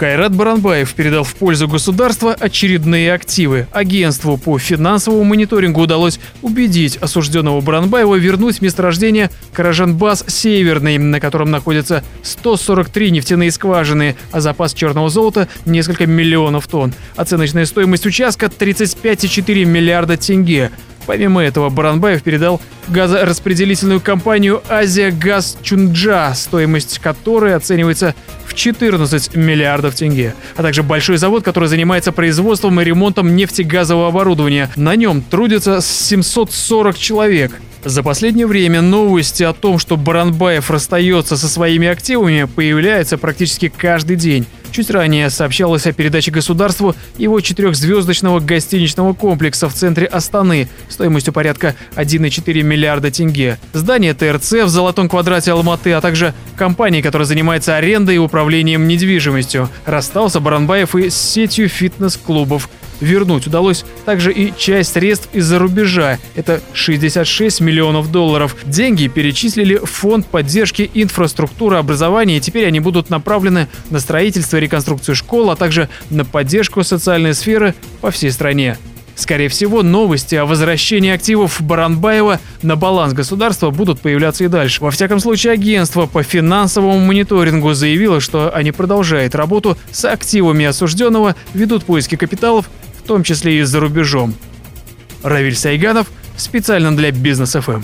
Кайрат Баранбаев передал в пользу государства очередные активы. Агентству по финансовому мониторингу удалось убедить осужденного Баранбаева вернуть месторождение Каражанбас Северный, на котором находятся 143 нефтяные скважины, а запас черного золота – несколько миллионов тонн. Оценочная стоимость участка – 35,4 миллиарда тенге. Помимо этого, Баранбаев передал газораспределительную компанию «Азия Газ Чунджа», стоимость которой оценивается 14 миллиардов тенге, а также большой завод, который занимается производством и ремонтом нефтегазового оборудования. На нем трудится 740 человек. За последнее время новости о том, что Баранбаев расстается со своими активами, появляются практически каждый день. Чуть ранее сообщалось о передаче государству его четырехзвездочного гостиничного комплекса в центре Астаны стоимостью порядка 1,4 миллиарда тенге. Здание ТРЦ в Золотом квадрате Алматы, а также компании, которая занимается арендой и управлением недвижимостью. Расстался Баранбаев и с сетью фитнес-клубов. Вернуть удалось также и часть средств из-за рубежа. Это 66 миллионов долларов. Деньги перечислили в фонд поддержки инфраструктуры образования, и теперь они будут направлены на строительство и реконструкцию школ, а также на поддержку социальной сферы по всей стране. Скорее всего, новости о возвращении активов Баранбаева на баланс государства будут появляться и дальше. Во всяком случае, агентство по финансовому мониторингу заявило, что они продолжают работу с активами осужденного, ведут поиски капиталов в том числе и за рубежом. Равиль Сайганов специально для Бизнес ФМ.